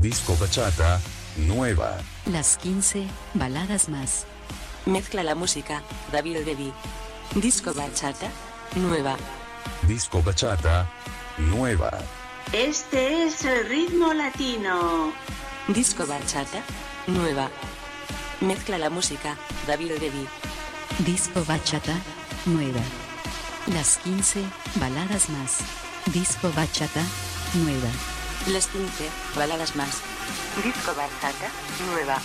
Disco bachata, nueva. Las 15 baladas más. Mezcla la música, David Devi. Disco bachata, nueva. Disco bachata, nueva. Este es el ritmo latino. Disco bachata, nueva. Mezcla la música, David Devi. Disco bachata, nueva. Las 15 baladas más. Disco bachata, nueva. Las 15 baladas más. Disco bachata, nueva.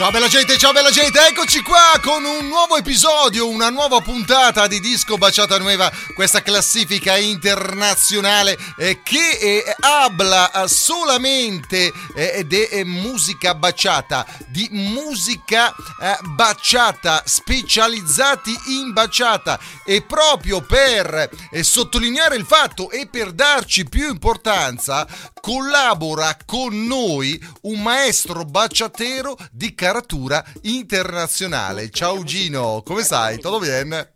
Ciao bella gente, ciao bella gente, eccoci qua con un nuovo episodio, una nuova puntata di Disco Baciata Nueva, questa classifica internazionale eh, che eh, habla eh, solamente eh, di eh, musica baciata, di musica eh, baciata, specializzati in baciata. E proprio per sottolineare il fatto e per darci più importanza collabora con noi un maestro baciatero di caratura internazionale. Ciao Gino, come stai? Tutto bene?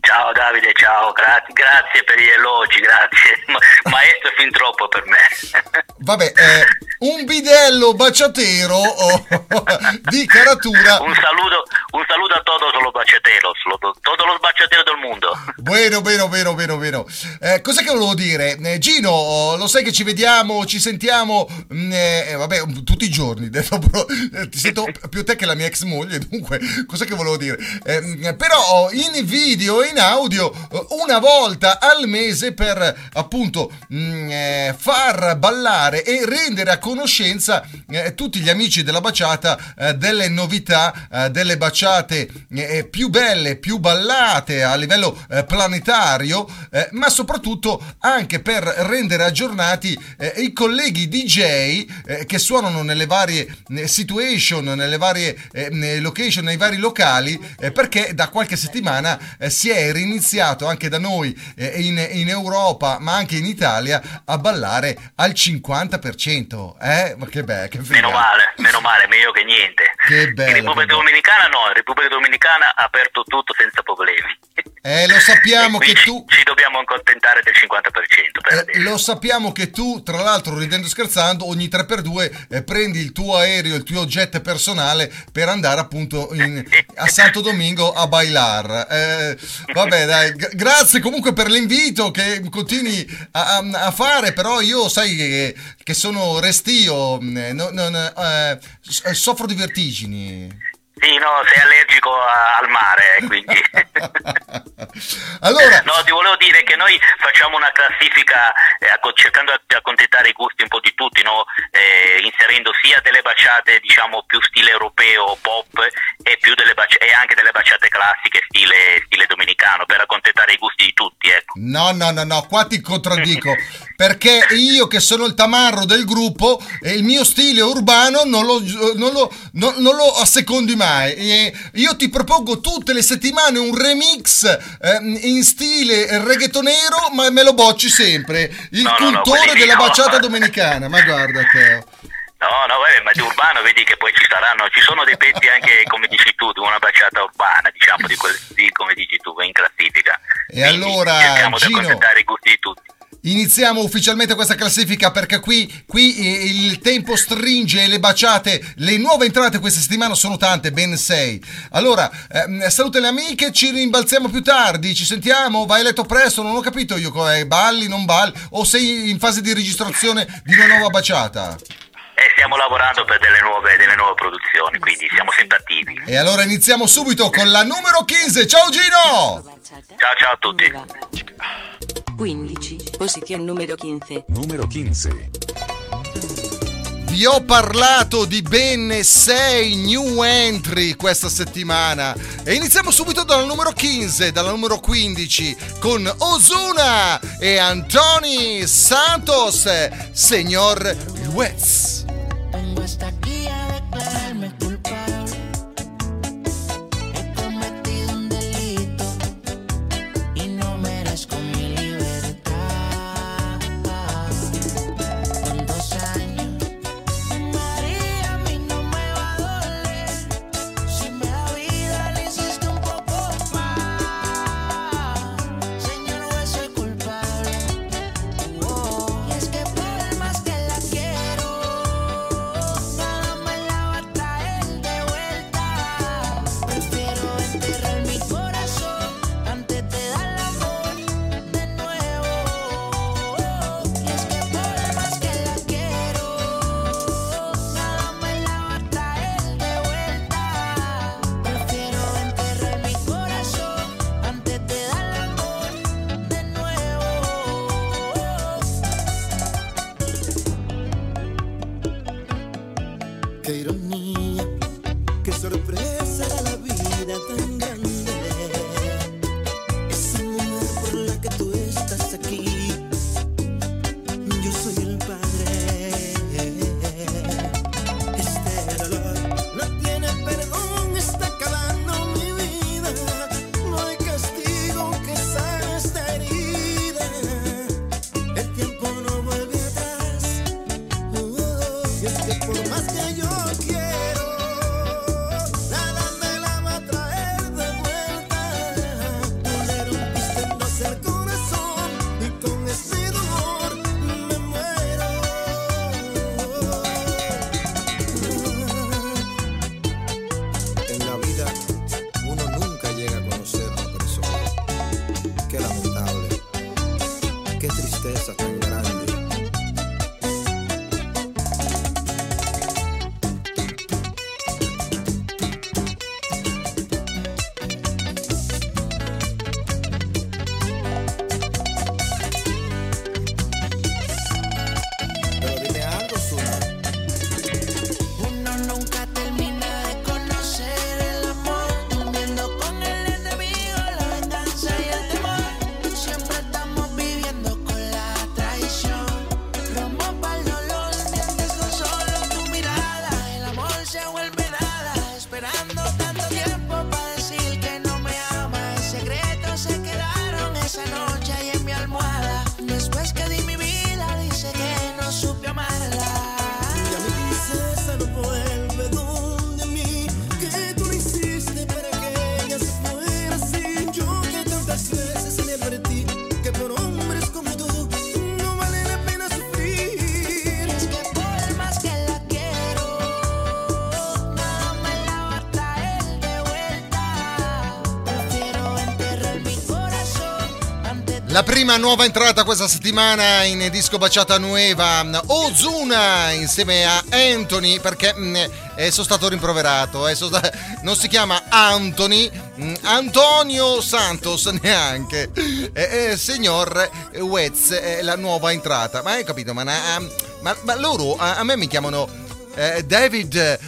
Ciao Davide, ciao, grazie, grazie per gli elogi, grazie. Ma- Maestro fin troppo per me. Vabbè, eh, un bidello baciatero oh, di caratura. Un saluto, un saluto a todos los bachateros, lo- todos los bachateros del mundo. Bueno, bueno, bueno, bueno, bueno. Eh, cosa che volevo dire? Eh, Gino, oh, lo sai che ci vediamo, ci sentiamo, mm, eh, vabbè, um, tutti i giorni. detto, però, eh, ti sento più te che la mia ex moglie, dunque, cosa che volevo dire? Eh, mm, però oh, in video e in audio, eh, una volta al mese per appunto mm, eh, far ballare e rendere a conoscenza eh, tutti gli amici della baciata eh, delle novità, eh, delle baciate eh, più belle, più ballate a livello planetario, ma soprattutto anche per rendere aggiornati i colleghi DJ che suonano nelle varie situation, nelle varie location, nei vari locali, perché da qualche settimana si è riniziato anche da noi eh, in, in Europa, ma anche in Italia, a ballare al 50%. Eh? Ma che bello, che Meno male, meno male, meglio che niente. Che bello, In Repubblica. Dominicana no, in Repubblica Dominicana ha aperto tutto senza problemi. Eh, lo sappiamo che tu... Ci dobbiamo accontentare del 50% per Eh, lo sappiamo che tu, tra l'altro, ridendo e scherzando, ogni 3x2 eh, prendi il tuo aereo, il tuo jet personale per andare appunto in- a Santo Domingo a bailar. Eh, vabbè, dai, gra- grazie comunque per l'invito che continui a, a- a fare, però io sai che, che sono restio, eh, non- non, eh, s- soffro di vertigini. Sì, no, sei allergico a- al mare, eh, quindi... allora, No, ti volevo dire che noi facciamo una classifica eh, cercando di accontentare i gusti un po' di tutti, no? Eh, inserendo sia delle baciate diciamo più stile europeo, pop e, più delle baci- e anche delle baciate classiche stile, stile dominicano per accontentare i gusti di tutti. Ecco. No, no, no, no, qua ti contraddico. Perché io che sono il tamarro del gruppo e il mio stile urbano non lo, non lo, non- non lo assecondi mai. E io ti propongo tutte le settimane un remix eh, in stile reggaetonero, ma me lo bocci sempre. Il No, no, no, cultore quelli lì della no. baciata dominicana. Ma guarda Teo. No, no, vabbè, ma di urbano vedi che poi ci saranno, ci sono dei pezzi anche, come dici tu, di una baciata urbana, diciamo, di quel stile, come dici tu, in classifica. E Quindi allora, di Gino- Iniziamo ufficialmente questa classifica perché qui, qui eh, il tempo stringe e le baciate, le nuove entrate questa settimana sono tante, ben sei. Allora, ehm, saluta le amiche, ci rimbalziamo più tardi, ci sentiamo, vai a letto presto, non ho capito io come balli, non balli, o sei in fase di registrazione di una nuova baciata. E stiamo lavorando per delle nuove, delle nuove produzioni, quindi siamo sempre attivi. E allora iniziamo subito con la numero 15, ciao Gino! Ciao ciao a tutti. 15. Posición número 15. Número 15. Vi ho parlato di ben 6 new entry questa settimana e iniziamo subito dalla numero 15, dalla numero 15 con Ozuna e Antoni Santos, Señor Luez. Vengo hasta La prima nuova entrata questa settimana in disco Baciata Nueva, Ozuna insieme a Anthony perché mm, eh, sono stato rimproverato, eh, sono sta- non si chiama Anthony, mm, Antonio Santos neanche, eh, eh, signor Wetz è la nuova entrata, ma hai capito, ma, na- ma- ma loro a, a me mi chiamano eh, David...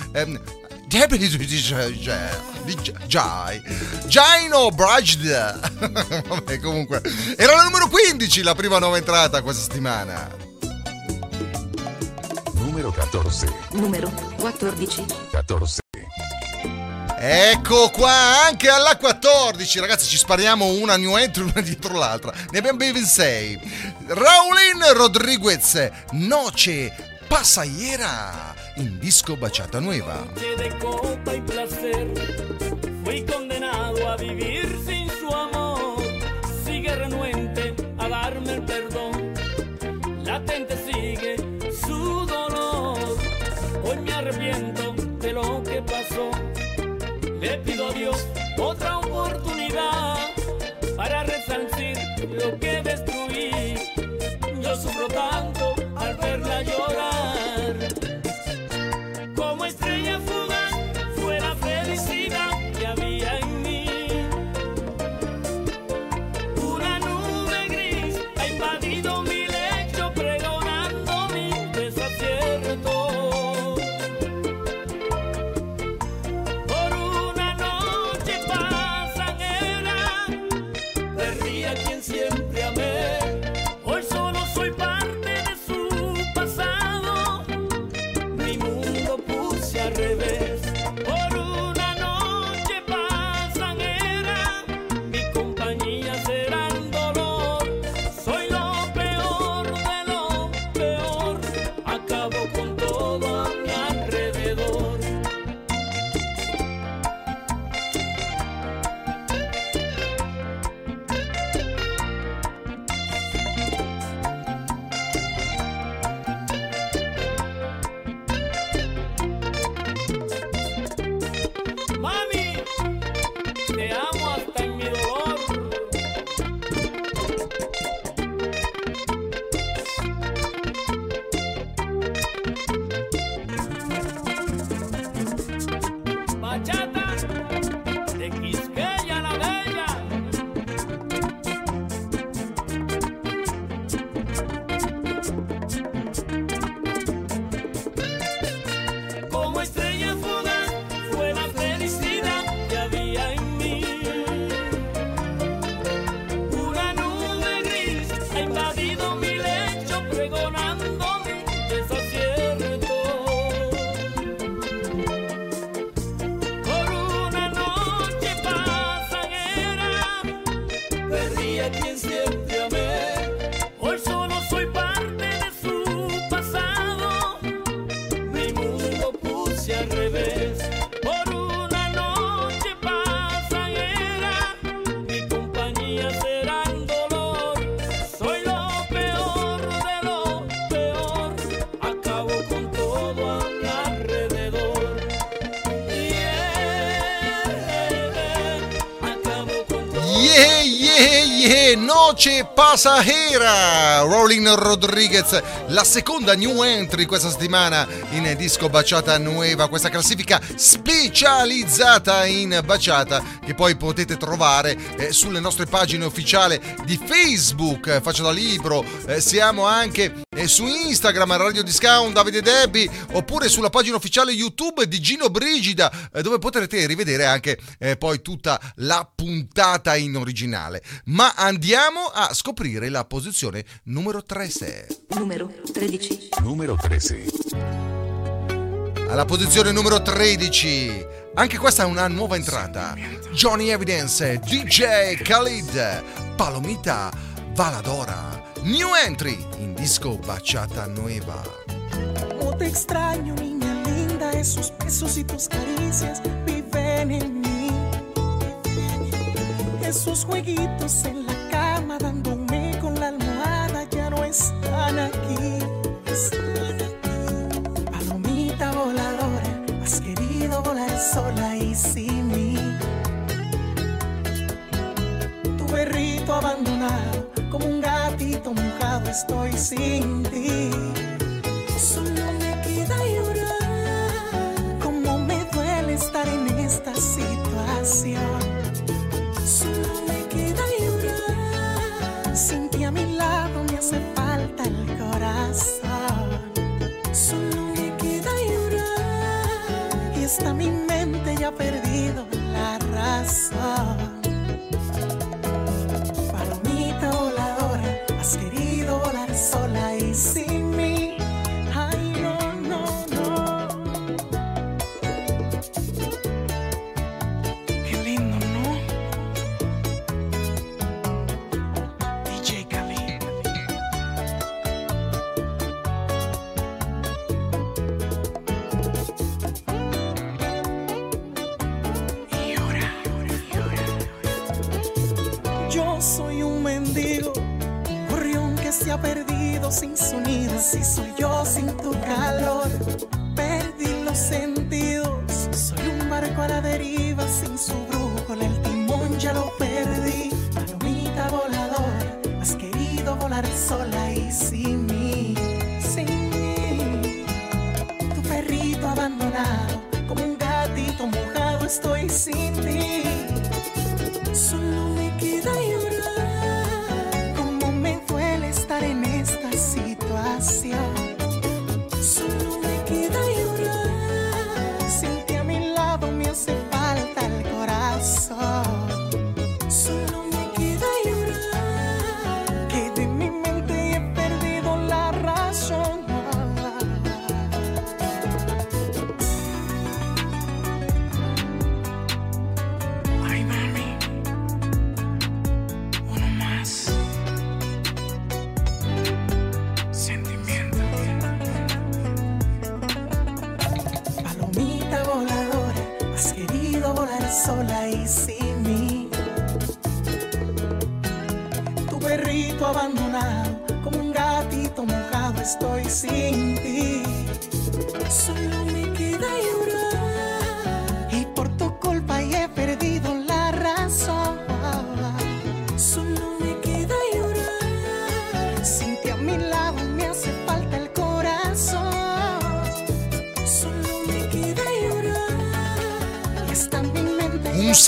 David Jai Jaino Brajda Vabbè comunque Era la numero 15 la prima nuova entrata questa settimana Numero 14. Numero 14. 14. Ecco qua anche alla 14 Ragazzi ci spariamo una new entry una dietro l'altra Ne abbiamo ben 6 Raulin Rodriguez Noce Pasaiera In disco Baciata Nueva de copa y placer. Fui condenado a vivir sin su amor. Sigue renuente a darme el perdón. Latente sigue su dolor. Hoy me arrepiento de lo que pasó. Le pido a Dios otra oportunidad para resarcir lo que destruí. Yo sufro tanto Noche Pasajera, Rolling Rodriguez, la seconda new entry questa settimana in disco Baciata Nueva, questa classifica specializzata in baciata che poi potete trovare eh, sulle nostre pagine ufficiali di Facebook, Faccio da Libro, eh, siamo anche su Instagram, Radio Discount, Davide Debbie, oppure sulla pagina ufficiale YouTube di Gino Brigida, eh, dove potrete rivedere anche eh, poi tutta la puntata in originale. Ma andiamo a scoprire la posizione numero 13. Numero 13. Numero 13. Alla posizione numero 13, anche questa è una nuova entrata. Johnny Evidence, DJ Khalid, Palomita, Valadora. New entry in disco Bachata Nueva. Cómo te extraño, niña linda, esos besos y tus caricias viven en mí. Esos jueguitos en la cama dándome con la almohada ya no están aquí. Están aquí. Palomita voladora, has querido volar sola y sin mí. Tu perrito abandonado, estoy sin ti.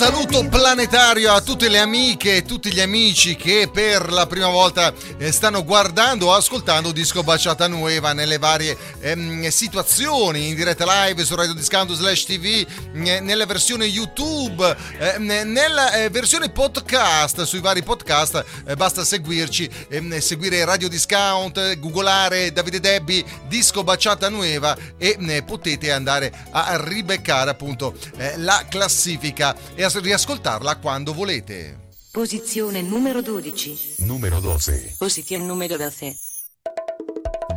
Saluto planetario a tutte le amiche e tutti gli amici che per la prima volta stanno guardando o ascoltando Disco Baciata Nueva nelle varie ehm, situazioni in diretta live su Radio Discount slash TV, eh, nella versione YouTube, eh, nella eh, versione podcast sui vari podcast. eh, basta seguirci, ehm, seguire Radio Discount, eh, googolare Davide Debbi Disco Baciata Nueva e eh, potete andare a ribeccare appunto eh, la classifica e a riascoltarla quando volete. Posizione numero 12. Numero 12. Posición número 12.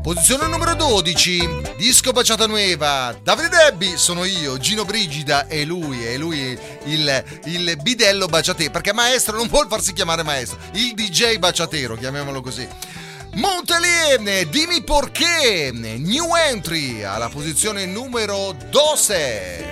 Posizione numero 12, disco Baciata Nueva. Davide Debbi sono io, Gino Brigida e lui, e lui il, il bidello baciatero, perché maestro non vuol farsi chiamare maestro, il DJ baciatero, chiamiamolo così. Montelier, dimmi perché, new entry alla posizione numero 12.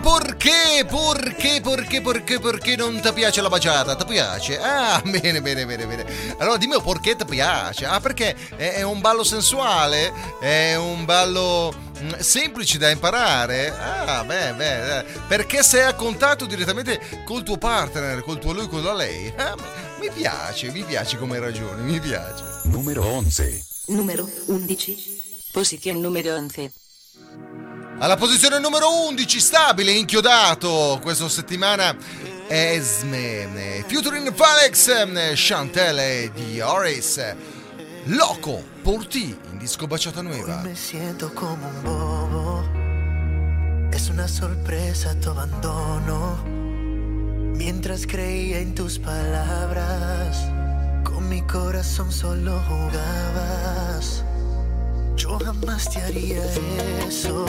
perché, perché, perché, perché, perché non ti piace la baciata? Ti piace? Ah, bene, bene, bene, bene. Allora dimmi perché ti piace. Ah, perché è un ballo sensuale? È un ballo mm, semplice da imparare? Ah, beh, beh, eh. perché sei a contatto direttamente col tuo partner, col tuo lui, con la lei? Ah, mi piace, mi piace come ragione, mi piace. Numero 11. Numero 11. Posizione numero 11. Alla posizione numero 11, stabile, inchiodato questa settimana Esme, eh, Futurin Falex, ehm, Chantelle di Oris, Loco, Porti in disco baciata nueva. Hoy me siento come un bobo, è una sorpresa tu abbandono. Mientras creía en tus palabras, con mi corazón solo jugabas. Yo jamás te haría eso.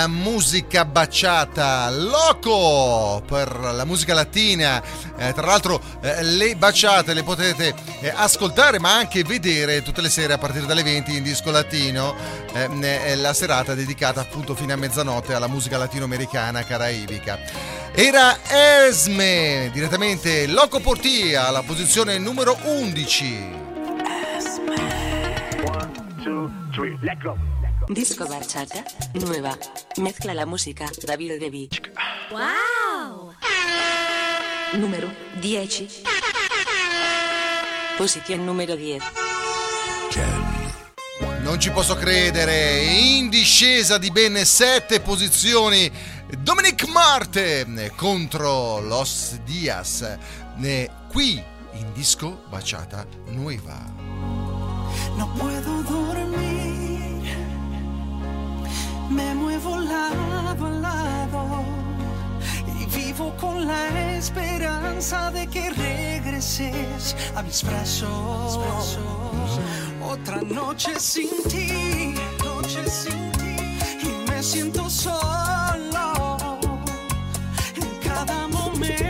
La musica baciata, loco per la musica latina. Eh, tra l'altro, eh, le baciate le potete eh, ascoltare ma anche vedere tutte le sere a partire dalle 20 in disco latino. Eh, è la serata dedicata appunto fino a mezzanotte alla musica latinoamericana caraibica. Era Esme, direttamente Loco Portia, alla posizione numero 11. Disco bachata, nueva. Mezcla la música, David Devi. ¡Wow! Número 10. Posición número 10. Non ci posso credere, in discesa di ben sette posizioni, Dominic Marte contro Los Diaz, qui in disco Baciata Nueva. No puedo dormir, me muevo lado a lado y vivo con la esperanza de que regreses a mis brazos. Otra noche sin ti, noche sin ti, y me siento solo. En cada momento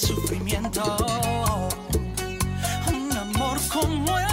sufrimiento. Un amor como el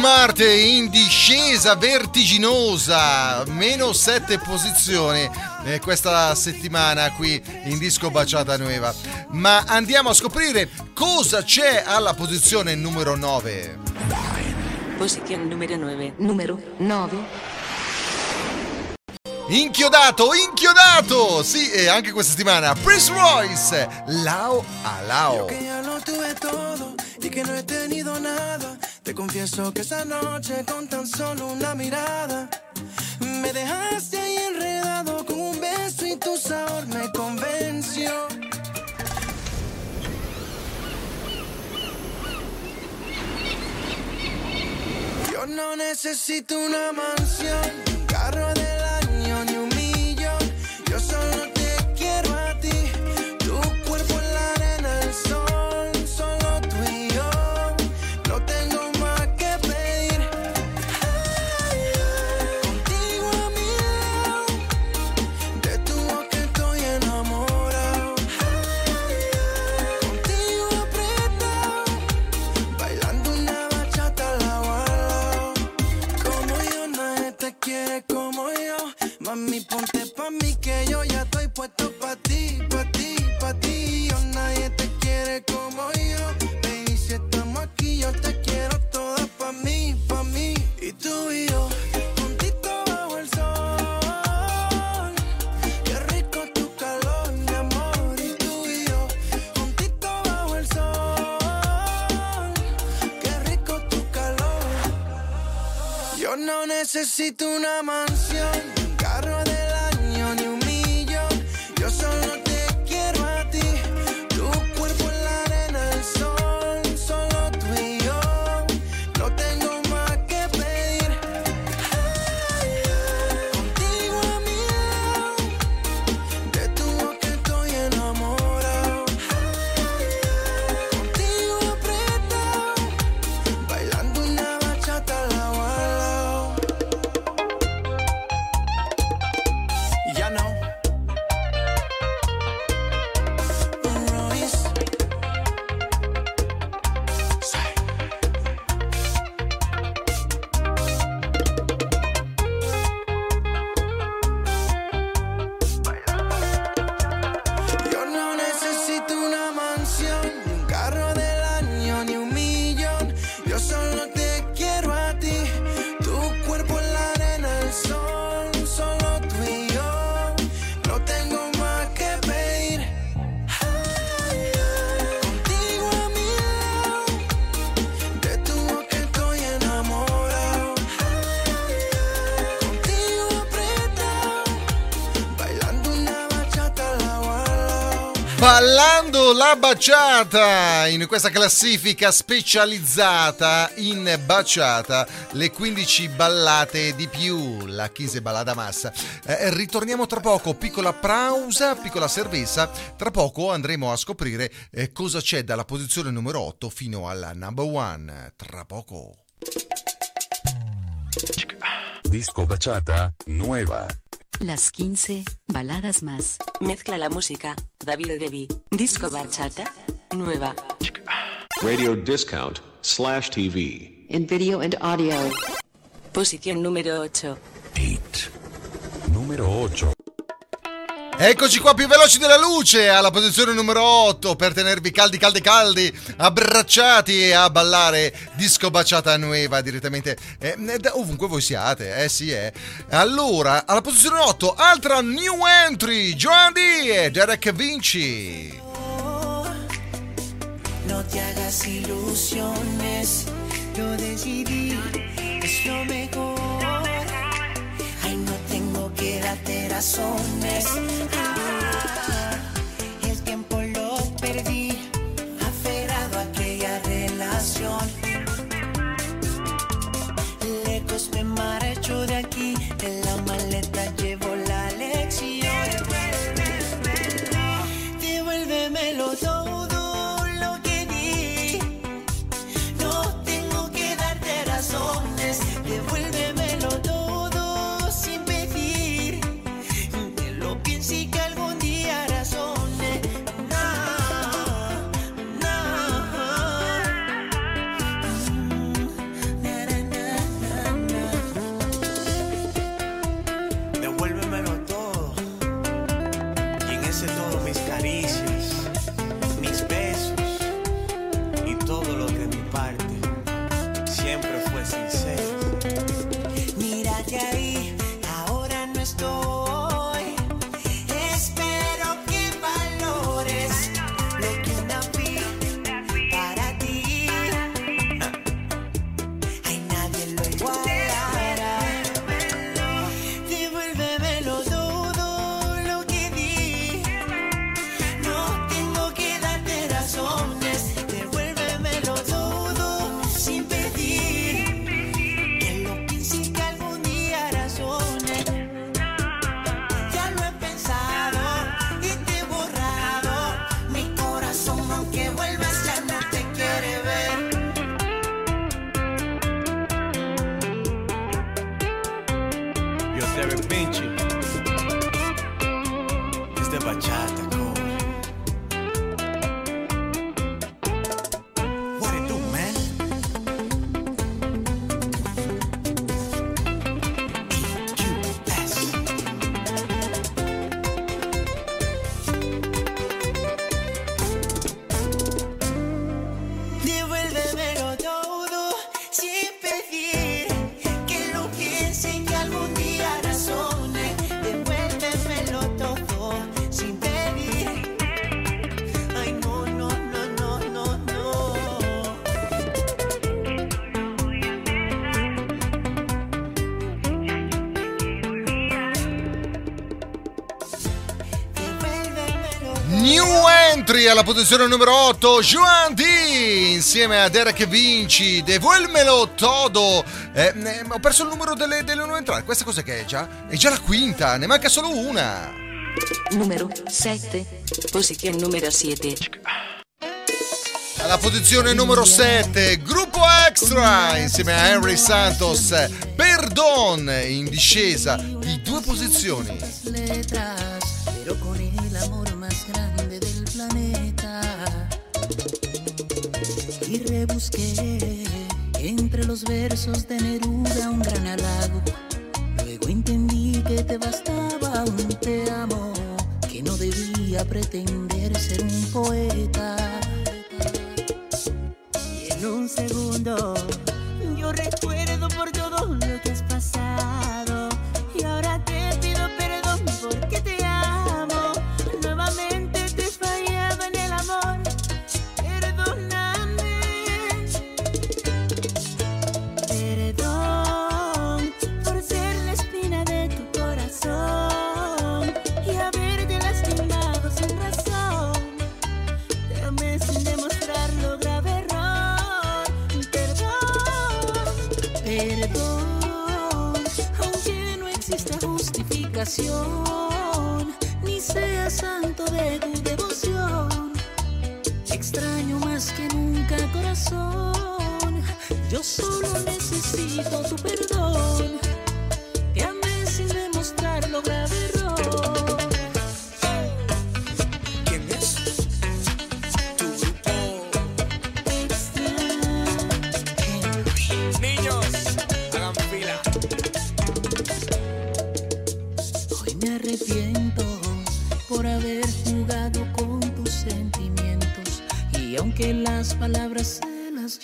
Marte in discesa vertiginosa, meno sette posizioni eh, questa settimana qui in disco Baciata Nueva. Ma andiamo a scoprire cosa c'è alla posizione numero 9. Posición número 9. Número 9. Inchiodato, inchiodato! Sì, e anche questa settimana Prince Royce, Lao a Lao. que ya lo tuve todo y que no he tenido nada. Te confieso que esa noche con tan solo una mirada me dejaste ahí enredado con un beso y tu sabor me convenció. Yo no necesito una mansión, necesito una mansión, baciata in questa classifica specializzata in baciata, le 15 ballate di più, la 15 ballata massa. Eh, ritorniamo tra poco, piccola pausa, piccola servessa, tra poco andremo a scoprire eh, cosa c'è dalla posizione numero 8 fino alla number 1, tra poco. Disco bachata, nueva. Las 15 baladas más. Mezcla la música, David Debbie. Disco bachata, nueva. Radio discount slash TV. In video and audio. Posición número 8. Numero 8. Eccoci qua più veloci della luce alla posizione numero 8 per tenervi caldi caldi caldi, abbracciati a ballare disco baciata nuova direttamente eh, da ovunque voi siate, eh sì eh. Allora, alla posizione 8 altra new entry, Joan D e Derek Vinci. No te hagas ilusiones, yo decidí, es lo mejor. Ay, no tengo que alla posizione numero 8, Juan D insieme a Derek Vinci, Devuelmelo Todo. Eh, eh, ho perso il numero delle, delle nuove entrate. Questa cosa che è già? È già la quinta, ne manca solo una. Numero 7. Posición número 7. Alla posizione numero 7, Gruppo Extra insieme a Henry Santos, Perdon in discesa di due posizioni. Debía pretender ser un poeta. Y en un segundo yo recuerdo por todo lo que has pasado. Y ahora ni sea santo de tu devoción. Extraño más que nunca, corazón. Yo solo necesito tu perdón.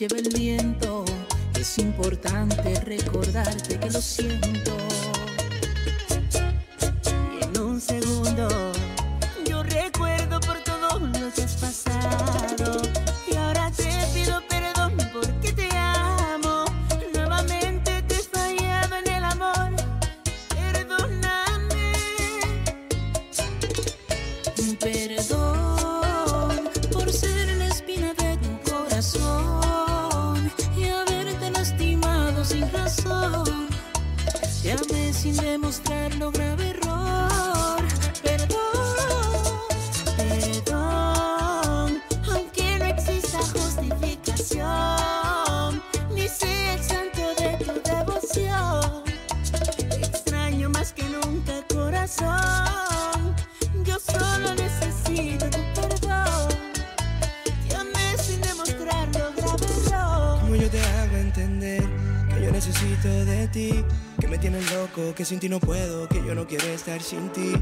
Lleve el viento, es importante recordarte que lo siento. Y en un segundo yo recuerdo por todo lo que has pasado y ahora te pido perdón porque te amo. Nuevamente te he fallado en el amor. Perdóname. Perdón por ser la espina de tu corazón razón. Amé sin demostrarlo, grave Que me tienes loco, que sin ti no puedo, que yo no quiero estar sin ti.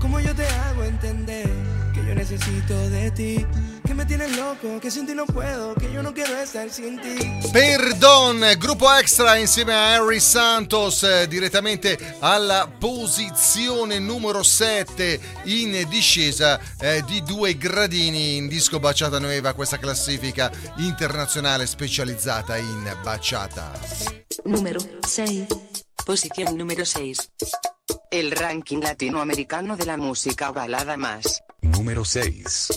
¿Cómo yo te hago entender que yo necesito de ti? Que me tienes loco, que sin ti no puedo, que yo no quiero estar sin ti. Perdon, gruppo extra insieme a Harry Santos eh, direttamente alla posizione numero 7 in discesa eh, di due gradini in disco Baciata Nueva, questa classifica internazionale specializzata in baciata. Número 6. Posición número 6. El ranking latinoamericano de la música balada más. Número 6.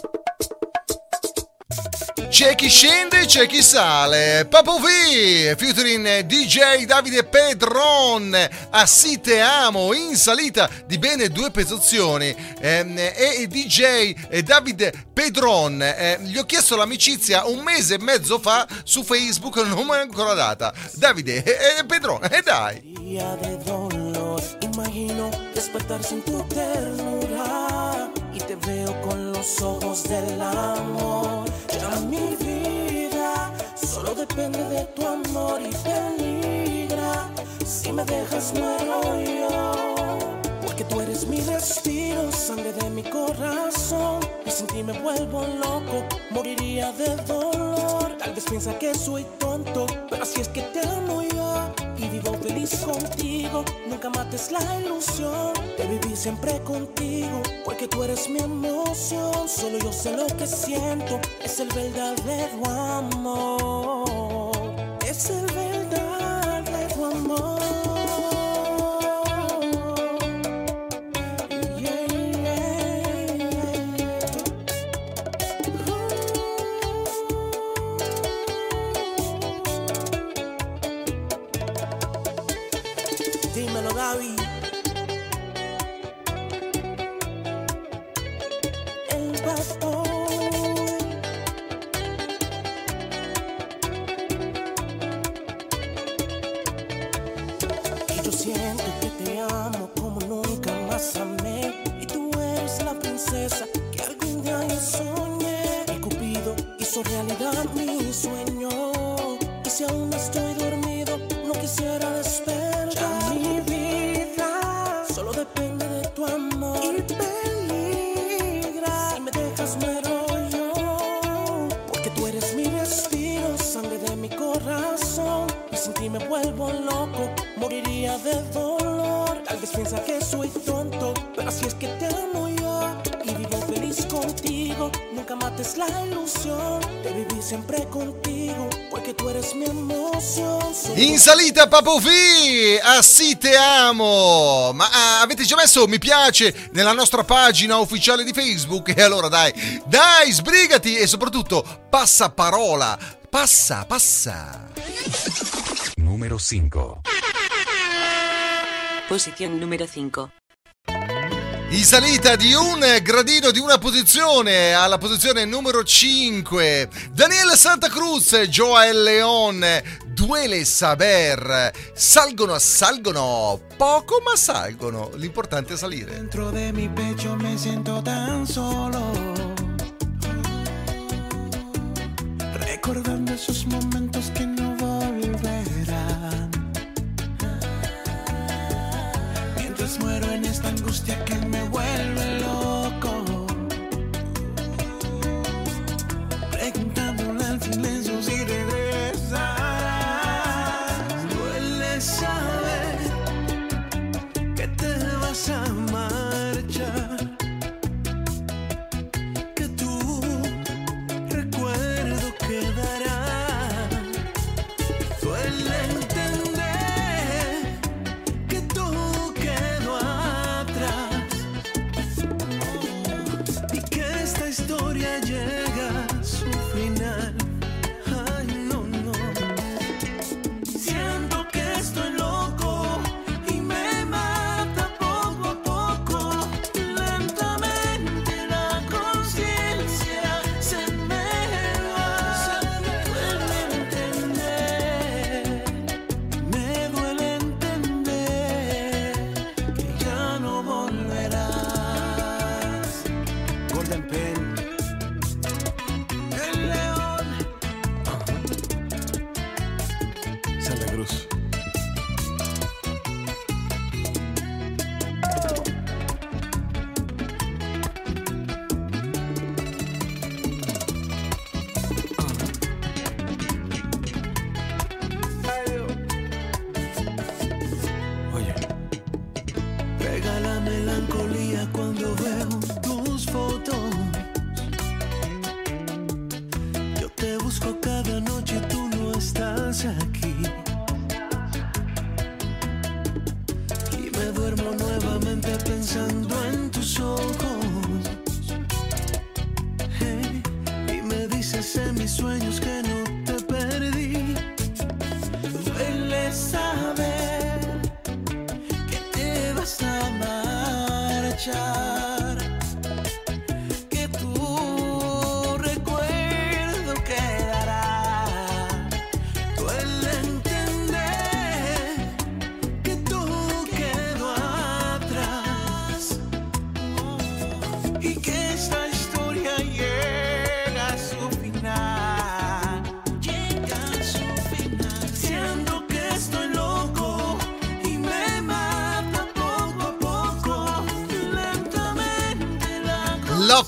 C'è chi scende, c'è chi sale. Papo V, featuring DJ Davide Pedron, a Si Te Amo, in salita di bene due pezzazioni. Ehm, e DJ Davide Pedron, eh, gli ho chiesto l'amicizia un mese e mezzo fa su Facebook, non mi è ancora data. Davide e Pedron, e dai. día de dolor. Imagino despertar sin tu ternura veo con los ojos del amor. Ya mi vida solo depende de tu amor y peligra. Si me dejas muero yo. Porque tú eres mi destino, sangre de mi corazón. Y sin ti me vuelvo loco, moriría de dolor. Tal vez piensa que soy tonto, pero así es que te amo yo. Y vivo feliz contigo, nunca mates la ilusión de vivir siempre contigo. Porque tú eres mi emoción, solo yo sé lo que siento. Es el verdadero amor. Salita Papofi, a sì te amo. Ma ah, avete già messo mi piace nella nostra pagina ufficiale di Facebook? E allora dai, dai, sbrigati e soprattutto passa parola. Passa, passa. Número 5. Posición número 5. In salita di un gradino di una posizione alla posizione numero 5. Daniele Santa Cruz, Joel Leon, Duele Saber. Salgono, salgono, poco ma salgono. L'importante è salire. Dentro de mi pecho me siento tan solo. Recordando esos momentos que no esta angustia que me vuelve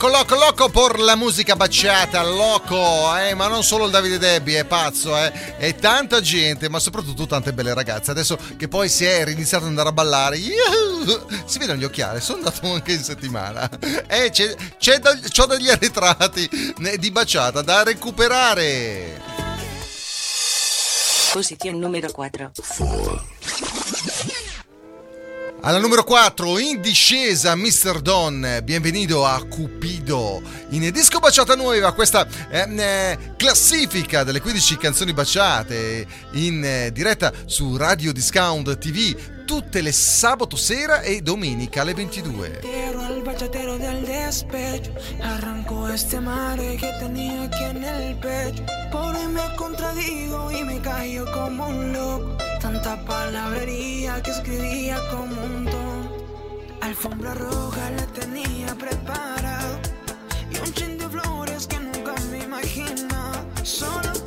Loco, loco, loco por la musica baciata, loco, eh, ma non solo il Davide Debbie, è pazzo, eh, e tanta gente, ma soprattutto tante belle ragazze. Adesso che poi si è iniziato ad andare a ballare, yuhu, si vedono gli occhiali, sono andato anche in settimana, e c'è, c'è da- c'ho degli arretrati eh, di baciata da recuperare. Posición número 4. Alla numero 4, in discesa, Mr. Don, benvenuto a Cupido. In disco baciata nuova, questa ehm, eh, classifica delle 15 canzoni baciate in eh, diretta su Radio Discount TV tutte le sabato sera e domenica alle 22. Quiero al bachatero del despecho. Arrancó este mare que tenía aquí en el pecho. Por hoy me contradigo y me callo como un loco. Tanta palabrería que escribía como un don. Alfombra roja la tenía preparado. Y un chin de flores que nunca me imaginaba. Solo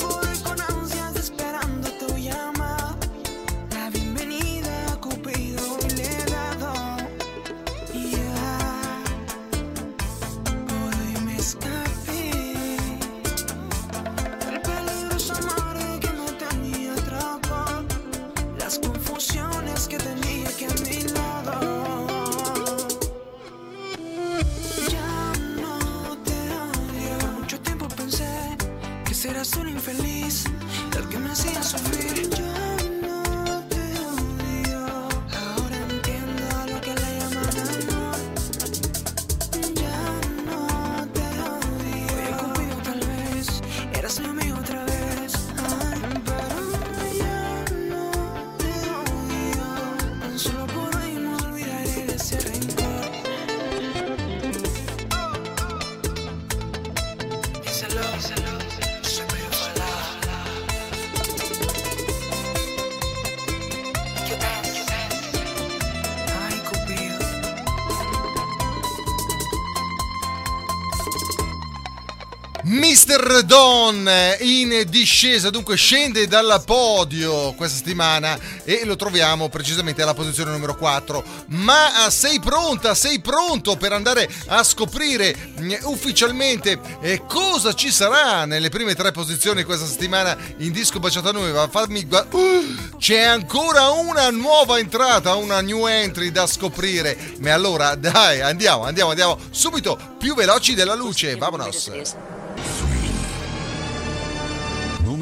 Mr. Don in discesa, dunque scende dal podio questa settimana e lo troviamo precisamente alla posizione numero 4. Ma sei pronta, sei pronto per andare a scoprire mm, ufficialmente eh, cosa ci sarà nelle prime tre posizioni questa settimana in disco baciata nuova? Fammi gua- Uh, c'è ancora una nuova entrata, una new entry da scoprire. Ma allora dai, andiamo, andiamo, andiamo subito più veloci della luce. Vamonos.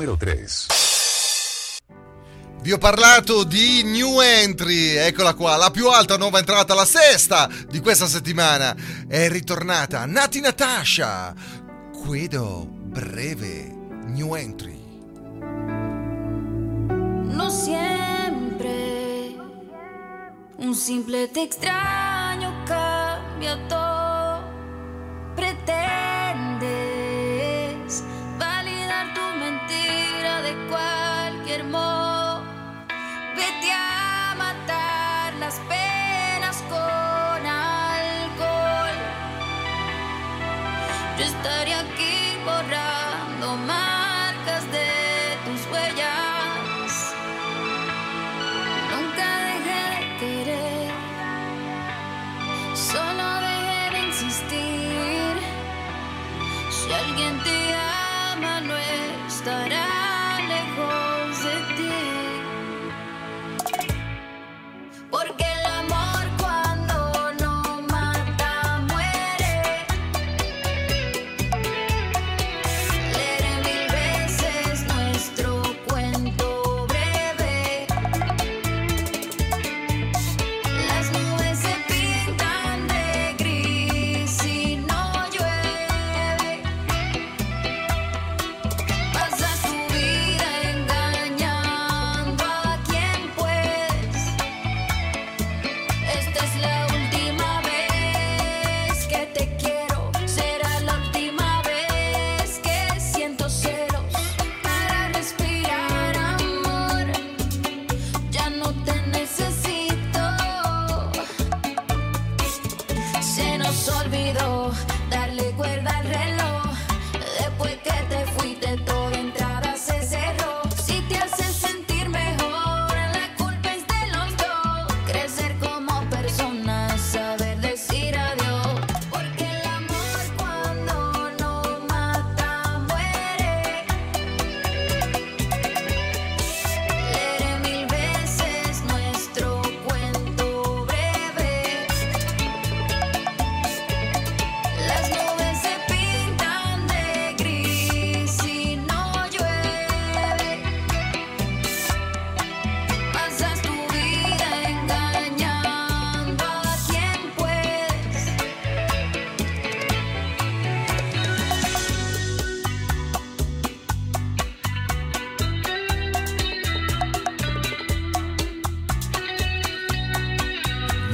Numero 3. Vi ho parlato di new entry, eccola qua, la più alta nuova entrata, la sesta di questa settimana. È ritornata Nati Natasha. Guido breve new entry. No siempre un simple te extraño cambia todo. Pretendes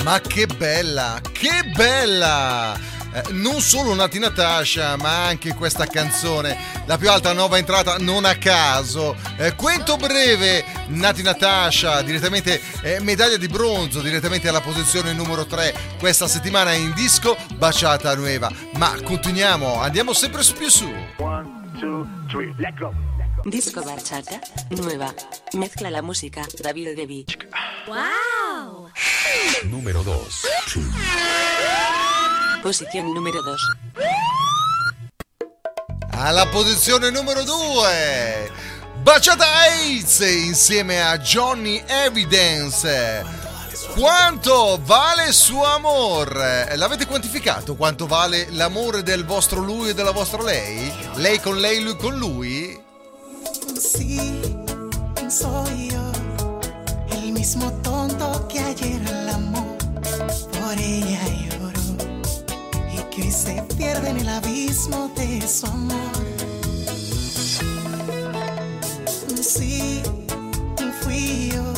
Ma che bella, che bella! Eh, non solo Nati Natasha, ma anche questa canzone, la più alta nuova entrata non a caso. Eh, Quento breve, Nati Natasha, direttamente eh, medaglia di bronzo, direttamente alla posizione numero 3 questa settimana in disco Baciata Nueva. Ma continuiamo, andiamo sempre più su. Disco bachata, nueva. Mezcla la música, David Devi. ¡Wow! Número 2. Posición número 2. Alla posizione numero 2, Baciata AIDS insieme a Johnny Evidence. Quanto vale il suo amore? L'avete quantificato? Quanto vale l'amore del vostro lui e della vostra lei? Lei con lei, lui con lui? Sí, soy yo, el mismo tonto que ayer al amor por ella lloró y que hoy se pierde en el abismo de su amor. Sí, fui yo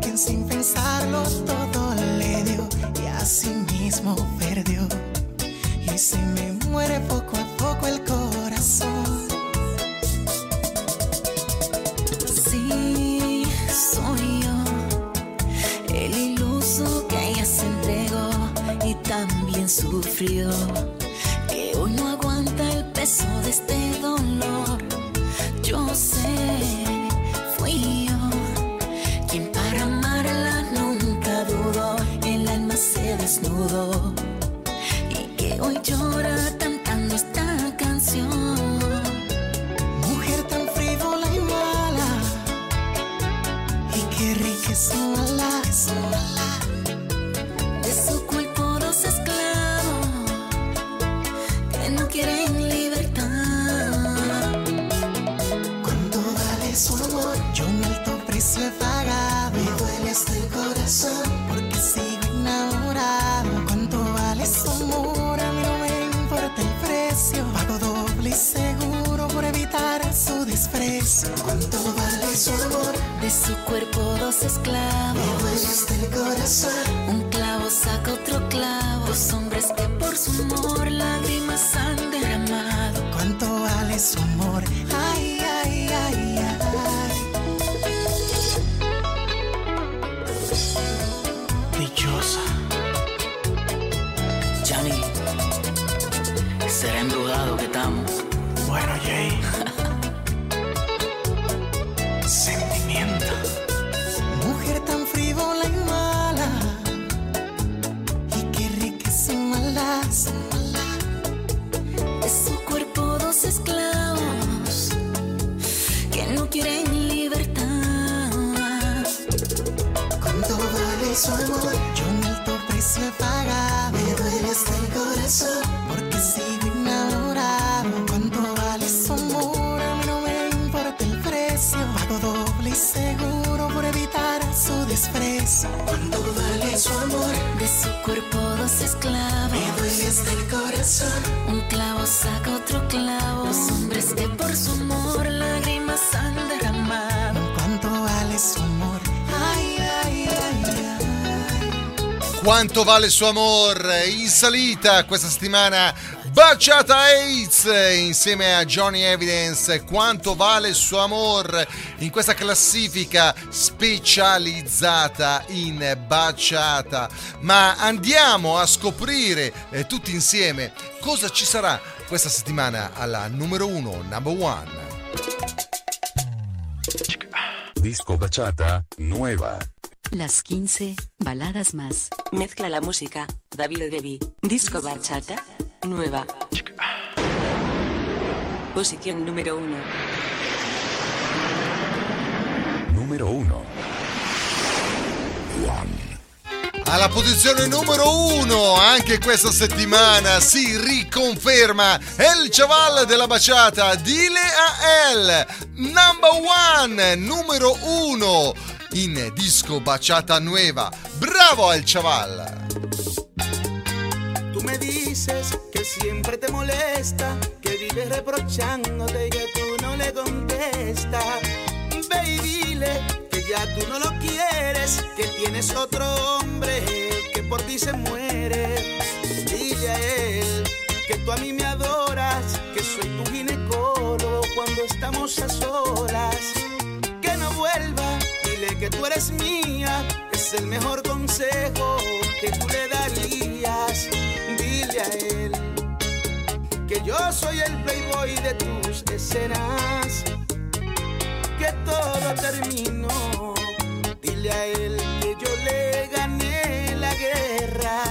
quien sin pensarlo todo le dio y así mismo perdió y se me muere poco a poco el corazón. Que hoy no aguanta el peso de este dolor. Yo sé, fui yo quien para amarla nunca dudó, el alma se desnudó y que hoy llora cantando esta canción. Su amor De su cuerpo dos esclavos. Me duele hasta el corazón Un clavo saca otro clavo. Dos hombres que por su amor lágrimas han derramado. Cuánto vale su amor amor? De su cuerpo dos esclavos. Me duele hasta el corazón. Un clavo saca otro clavo. Dos hombres que por su amor lágrimas han derramado. ¿Cuánto vale su amor? Ay, ay, ay, ay. Quanto vale suo amore? In salita questa settimana Baciata AIDS insieme a Johnny Evidence. Quanto vale il suo amore in questa classifica specializzata in baciata? Ma andiamo a scoprire eh, tutti insieme cosa ci sarà questa settimana alla numero uno, number one. Disco Bachata, nueva. Las 15 baladas más. Mezcla la música, David Devi. Disco bachata, nueva. Posición número 1. Número 1. Alla posizione numero uno, anche questa settimana si riconferma El Chaval della Baciata, Dile a El, number one, numero uno in disco Baciata Nueva. Bravo El Chaval! Tú me dices que siempre te molesta, que vives reprochándote y que tú no le contestas. Ve y dile que ya tú no lo quieres, que tienes otro hombre y se muere. Dile a él que tú a mí me adoras, que soy tu ginecólogo cuando estamos a solas. Que no vuelva, que tú eres mía, es el mejor consejo que tú le darías. Dile a él que yo soy el playboy de tus escenas, que todo terminó. Dile a él que yo le gané la guerra.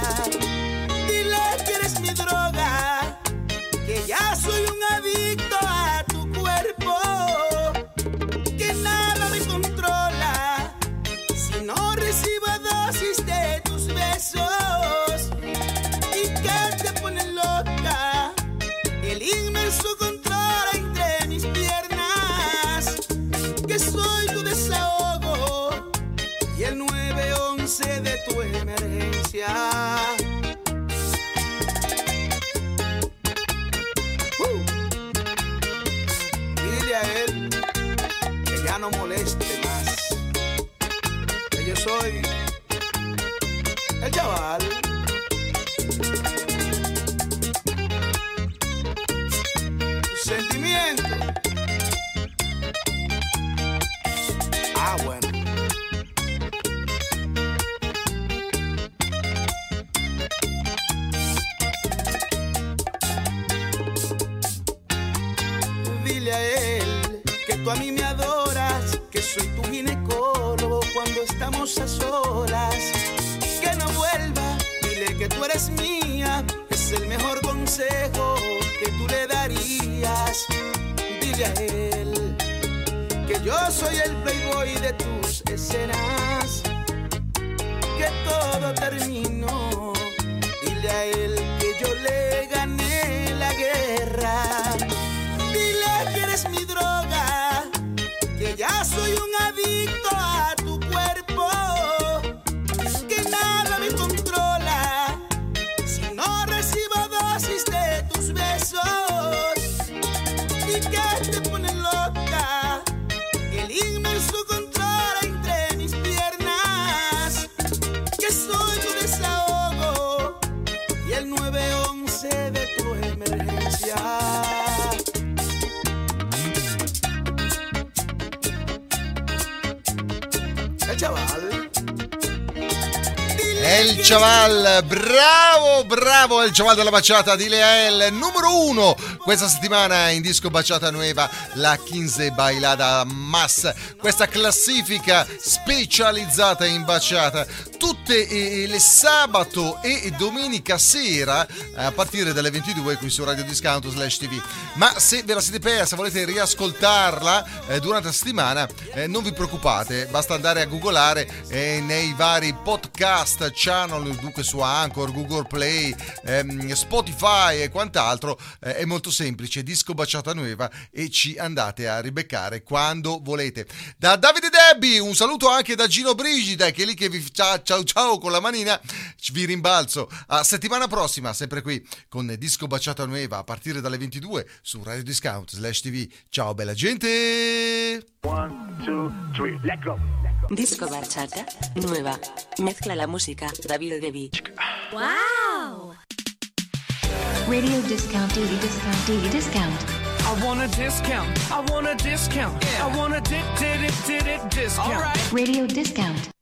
Adicto a Chaval, bravo, bravo, El Chaval della Baciata di Leel, numero uno questa settimana in disco Baciata Nueva, la 15 Bailada Mass, questa classifica specializzata in baciata, tutte le sabato e domenica sera a partire dalle 22 qui su Radio Discount slash TV. Ma se ve la siete persa, volete riascoltarla eh, durante la settimana, eh, non vi preoccupate, basta andare a googolare eh, nei vari podcast channel, dunque su Anchor, Google Play, ehm, Spotify e quant'altro, è molto semplice, disco baciata nuova e ci andate a ribeccare quando volete. Da Davide Debbi, un saluto anche da Gino Brigida che è lì che vi ciao ciao ciao con la manina, vi rimbalzo a settimana prossima, sempre qui con disco baciata nuova a partire dalle 22 su Radio Discount slash TV. Ciao bella gente! Disco Bachata nueva. Mezcla la música David Debbie. Wow! Radio discount, daily discount, daily discount. I want a discount. I want a discount. I want a di- di- di- di- di- discount. Radio discount.